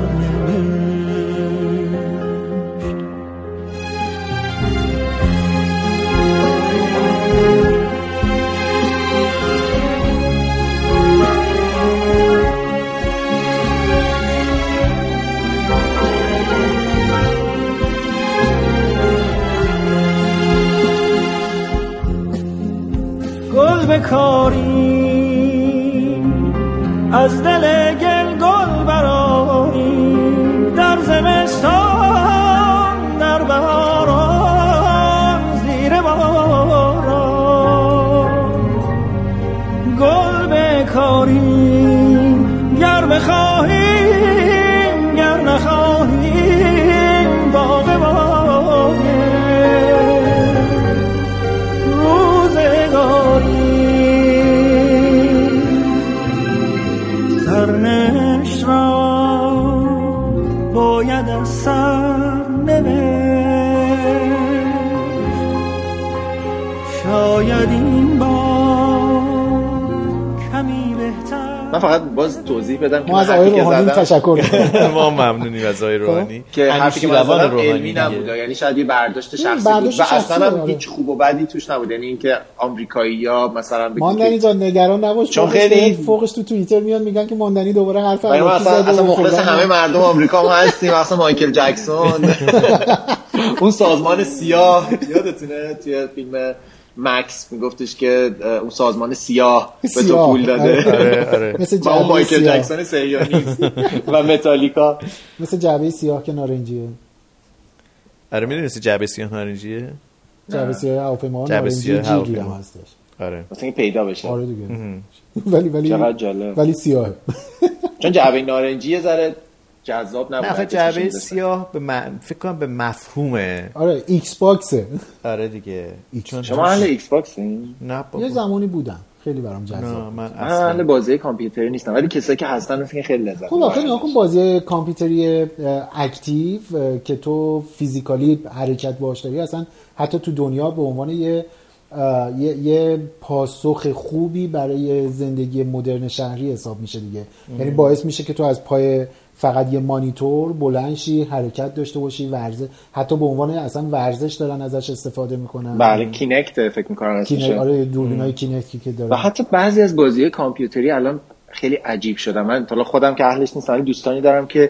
calling بدم ما از آقای روحانی تشکر [laughs] ما ممنونیم از آقای روحانی. که حرفی که من علمی. نبود یعنی شاید یه برداشت شخصی بود. و اصلا هم. هیچ خوب و بدی توش نبود یعنی اینکه آمریکایی یا مثلا ماندنی جان نگران نباش. چون خیلی- فوقش تو توییتر میاد میگن که ماندنی دوباره حرف اصلا, مخلص. همه مردم آمریکا ما هستیم. اصلا مایکل جکسون. [laughs] اون سازمان سیاه. یادتونه توی فیلم مکس میگفتش که اون سازمان سیاه به تو سیاه. پول داده. آره آره مثل و اون مایکل سیاه. جکسون سریانیست و متالیکا. مثل جعبه سیاه که نارنجیه. آره می‌دونستی جعبه سیاه نارنجیه؟ جعبه سیاه هواپیما نارنجی سیاه جیگی. هم هستش. آره. مثلا اینکه پیدا بشه. آره دیگه. [laughs] ولی ولی ولی سیاهه. چون جعبه نارنجی یه ذره جذاب نبود نه جعبه. سیاه به من... فکر کنم به مفهومه آره ایکس باکسه آره دیگه. چون شما اهل Xbox نه بابا. یه زمانی بودم. خیلی برام نه جذاب من من اصلا بازی کامپیوتری نیستم ولی کسایی که هستن مثل که خیلی لذت خب آخه. نگاه کن بازی کامپیوتری active که تو physically حرکت باش داری اصلا حتی تو دنیا به عنوان یه یه, یه پاسخ خوبی برای زندگی مدرن شهری حساب میشه دیگه. یعنی باعث میشه که تو از پای فقط یه مانیتور بلند شی حرکت داشته باشی ورزش. حتی به عنوان اصلا ورزش دارن ازش استفاده می‌کنن. بله کینکت فکر می‌کنم کینه اسمشه آره دوربینای کینکتی که دارن و حتی بعضی از بازی کامپیوتری الان خیلی عجیب شدم من حالا خودم که اهلش نیستم دوستانی دارم که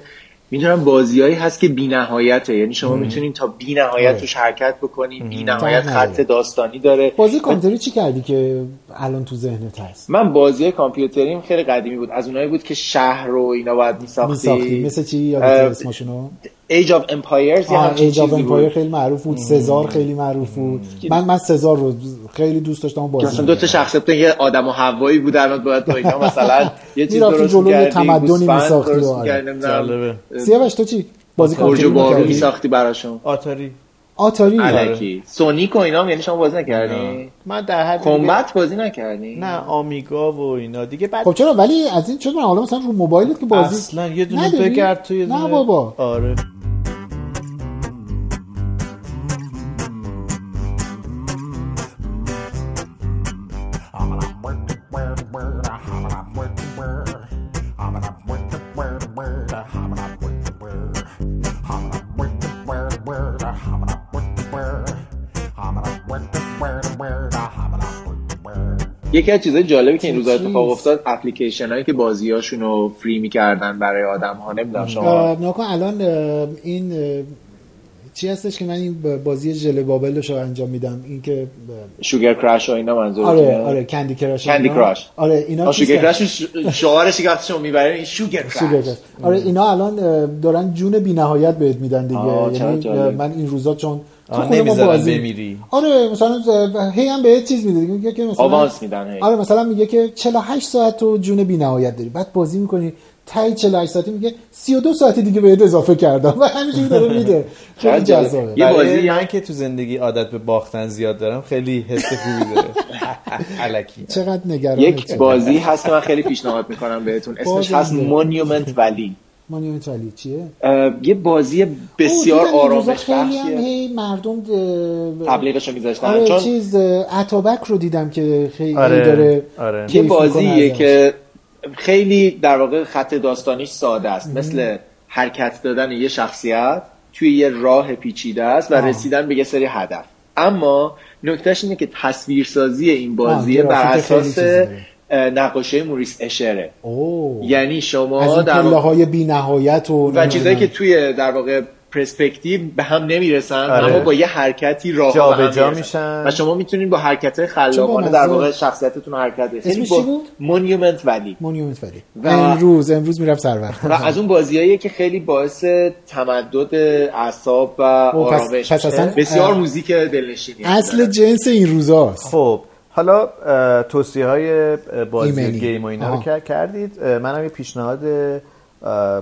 می‌دونم بازیایی هست که بی نهایته یعنی شما می‌تونین تا بی نهایت آره. توش حرکت بکنین. بی نهایت ته خط. داستانی داره. بازی کامپیوتری چی کردی که الان تو ذهنت هست؟ من بازی کامپیوتریم خیلی قدیمی بود. از اونایی بود که شهر رو اینا باید میساختی. میساختی. مثل چی؟ یادت اسمشونو Age of Empires یه آه همچین ایج آف امپایر خیلی معروف بود. سزار خیلی معروف بود. من من سزار رو خیلی دوست داشتم بازی مثلا دو تا شخصیت بودن، یه آدم و حوایی بود الان باید با اینا مثلا یه چیز درست جلو یه می‌کردی تمدنی می‌ساختی آره. سیاوش تو چی؟ بازی بارون می‌کردی؟ میساختی براشون. آتاری. آتاری. الکی سونیک و اینا هم یعنی شما بازی نکردی؟ من در حد کمبت بازی نکردی؟ نه آمیگا و اینا. دیگه بعد خب چرا؟ ولی از این چرا حالا مثلا رو موبایلت که بازی اصلا یه دونه؟ بگرد تو یه نه بابا. آره. یکی از چیزای جالبی که این روزا اتفاق افتاد اپلیکیشن هایی که بازیاشون رو فری می‌کردن برای آدم ها نمی‌دونم شما اه، نگاه کن الان این چی هستش که من این بازی ژله بابل رو انجام میدم این که شوگر کرش و اینا منظور آره آره کندی کراش کندی. کراش. آره اینا شوگر کرش شعارش که شما می‌برین این شوگر کرش کرش. آره اینا الان دارن جون بی نهایت بهت میدن دیگه یعنی من این روزا چون تو خونه ما بازی. بمیری. آره مثلا هی هم بهت چیز میده میگه که مثلا آوانس میدن هی. آره مثلا میگه که 48 ساعت تو جون بی نهایت داری. بعد بازی می‌کنی تای 48 ساعتی میگه 32 ساعت دیگه بهت اضافه کردم. [laughs] و همینجوری داره میده. خیلی. جذابه. یه بازی من که تو زندگی عادت به باختن زیاد دارم خیلی حس خوبی داره. [laughs] الکی. چقدر نگران یک بازی هست که من خیلی پیشنهاد می‌کنم بهتون. اسمش بازی هست. Monument Valley مانیومنت ولی چیه؟ یه بازی بسیار آرامش بخشیه. هی مردم اه، تبلیغشو میذاشتن. آره چون چیز اتابک رو دیدم که خیلی آره، داره آره. یه بازیه. که خیلی در واقع خط داستانیش ساده است. مثل حرکت دادن یه شخصیت توی یه راه پیچیده است و آه. رسیدن به یه سری هدف. اما نکتهش اینه که تصویرسازی این بازیه بر اساس نقاشی موریس اشره اوه. یعنی از شما این در های بی نهایت و و چیزایی که توی در واقع پرسپکتیو به هم نمی‌رسن آره. اما با یه حرکتی راه جابجا میشن. و شما می‌تونید با حرکت خلاقانه چه در. واقع شخصیتتون حرکت بدید اسمش چی بود؟ Monument Valley Monument Valley و- امروز امروز میرم سر وقت و از اون بازیایی که خیلی باعث تمدد اعصاب و پس- آرامش پس. اصلا- بسیار. موزیک دلنشینی اصل جنس این روزاست خب حالا توصیه های بازی ایمنی. گیم و اینا رو کردید منم یه پیشنهاد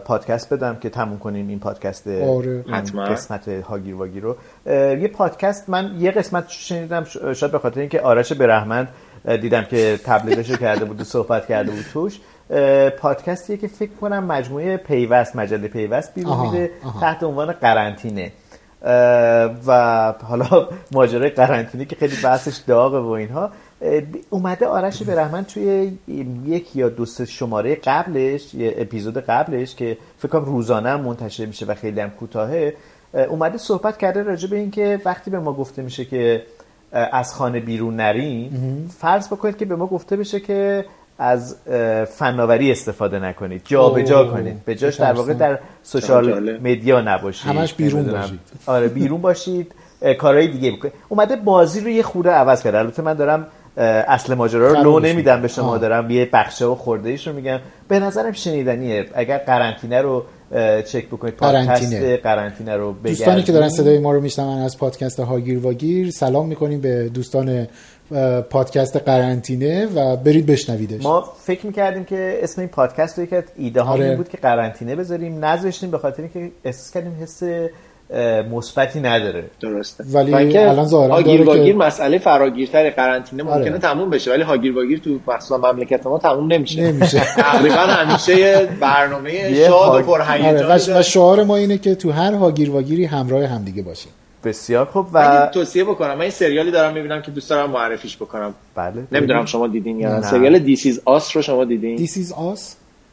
پادکست بدم که تموم کنیم این پادکست آره. این. قسمت هاگیر واگیر رو یه پادکست من یه قسمت شنیدم شاید به خاطر اینکه آرش برحمند دیدم که تبلیغش رو کرده بود و صحبت کرده بود توش پادکستیه که فکر کنم مجموعه پیوست مجله پیوست بیرون میده. تحت عنوان قرنطینه و حالا ماجرای قرنطینه که خیلی بحثش داغه و اینها. اومده آرش برحمن توی یک یا دو سه شماره قبلش یه اپیزود قبلش که فکر کنم روزانه هم منتشر میشه و خیلی هم کوتاهه اه، اومده صحبت کرده راجع به اینکه وقتی به ما گفته میشه که از خانه بیرون نریم فرض بکنید که به ما گفته بشه که از فناوری استفاده نکنید جابجا اوه، کنید به جاش در واقع. در سوشال. مدیا نباشید همش بیرون. باشید. آره بیرون باشید کارهای دیگه بکنید اومده بازی رو یه خورده عوض کرده البته من دارم اصل ماجرا رو لو نمیدم به شما آه. دارم یه بخشه و خورده رو میگم به نظرم شنیدنیه اگر قرنطینه رو چک بکنید پادکست قرنطینه. رو بگردید دوستانی که دارن صدای ما رو میشنون از پادکست هاگیر واگیر سلام می‌کنیم به دوستان پادکست قرنطینه و برید بشنویدش ما فکر می‌کردیم که اسم این پادکست رو یکی ایده ها آره. بود که قرنطینه بذاریم نذاشتیم به خاطر اینکه احساس کردیم حس مثبتی نداره درسته ولی الان ظاهراً هاگیر داره واگیر که- مسئله فراگیرتر قرنطینه ممکنه آره. تموم بشه ولی هاگیر واگیر تو مخصوصا مملکت ما تموم نمیشه نمیشه. [laughs] تقریبا همیشه برنامه شاد و پرهیجان آره. و شعار ما اینه که تو هر هاگیر واگیری همراه همدیگه باشیم بسیار خوب و یه توصیه بکنم. من این سریالی دارم می‌بینم که دوست دارم معرفیش بکنم. بله. نمی‌دونم شما دیدین یا نه. سریال دیسیز آس رو شما دیدین؟ This is us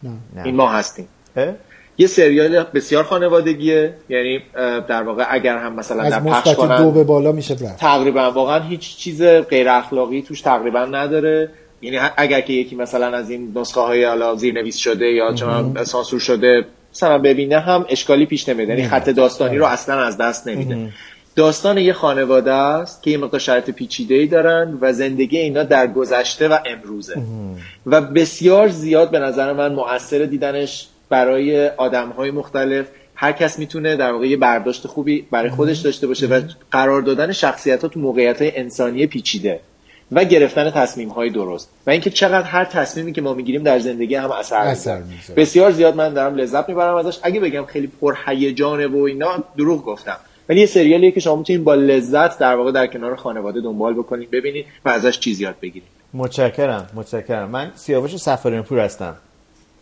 نه. نه. این ما هستیم. اه؟ یه سریال بسیار خانوادگیه. یعنی در واقع اگر هم مثلا از در پخش مثبت کنن دو به بالا میشه رفت. تقریبا واقعا هیچ چیز غیر اخلاقی توش تقریبا نداره. یعنی اگر که یکی مثلا از این نسخه های حالا زیرنویس شده یا چون سانسور شده مثلا ببینه هم اشکالی پیش نمیاد. یعنی خط داستانی رو اصلا از دست نمیده. داستان یه خانواده است که یه مقدار شرط پیچیده ای دارن و زندگی اینا در گذشته و امروزه. و بسیار زیاد به نظر من مؤثر دیدنش برای آدم های مختلف. هر کس می‌تونه در واقع یه برداشت خوبی برای خودش داشته باشه و قرار دادن شخصیت ها تو موقعیت های انسانی پیچیده و گرفتن تصمیم های درست. و اینکه چقدر هر تصمیمی که ما می‌گیریم در زندگی هم اثر, اثر. بسیار زیاد من دارم لذت می‌برم ازش. اگه بگم خیلی پرهیجانه و اینا دروغ گفتم. ولی یه سریالیه که شما می‌تونید با لذت در واقع در کنار خانواده دنبال بکنید ببینید و ازش چیز یاد بگیرید. متشکرم متشکرم. من سیاوش سفاریان پور هستم.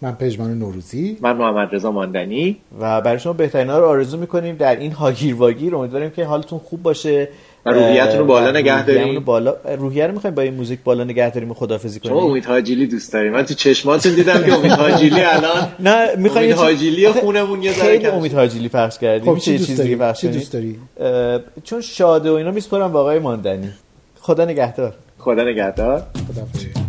من پژمان نوروزی. من محمد رضا ماندنی. و برای شما بهترینا رو آرزو می‌کنیم در این هاگیر واگیر امیدواریم که حالتون خوب باشه. و روحیه‌تون رو بالا نگه رو بالا. روحیه رو می‌خوایم با این موزیک بالا نگه داریم و خدافظی شما کنیم امید حاجیلی دوست داری من تو چشماتون دیدم که امید حاجیلی الان نه می‌خوایم امید حاجیلی خونمون یه ذره خیلی کم. امید. حاجیلی پخش کردیم خب چی دوست چیز داری؟ دیگه پخش چی؟ دوست داری؟ چون شاده و اینا میسپرم با آقای ماندنی. خدا نگهدار. خدا نگهدار. خداحافظ.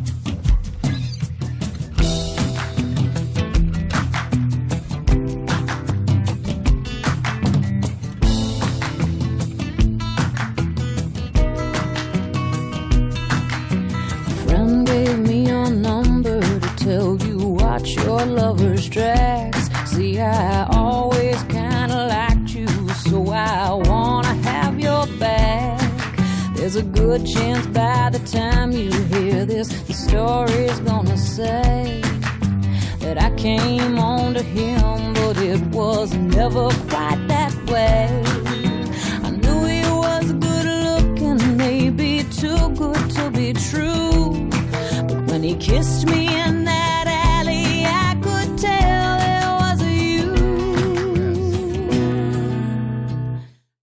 Lover's tracks. See, I always kinda liked you, so I wanna have your back. There's a good chance by the time you hear this, the story's gonna say that I came on to him, but it was never quite that way. I knew he was good looking, maybe too good to be true. But when he kissed me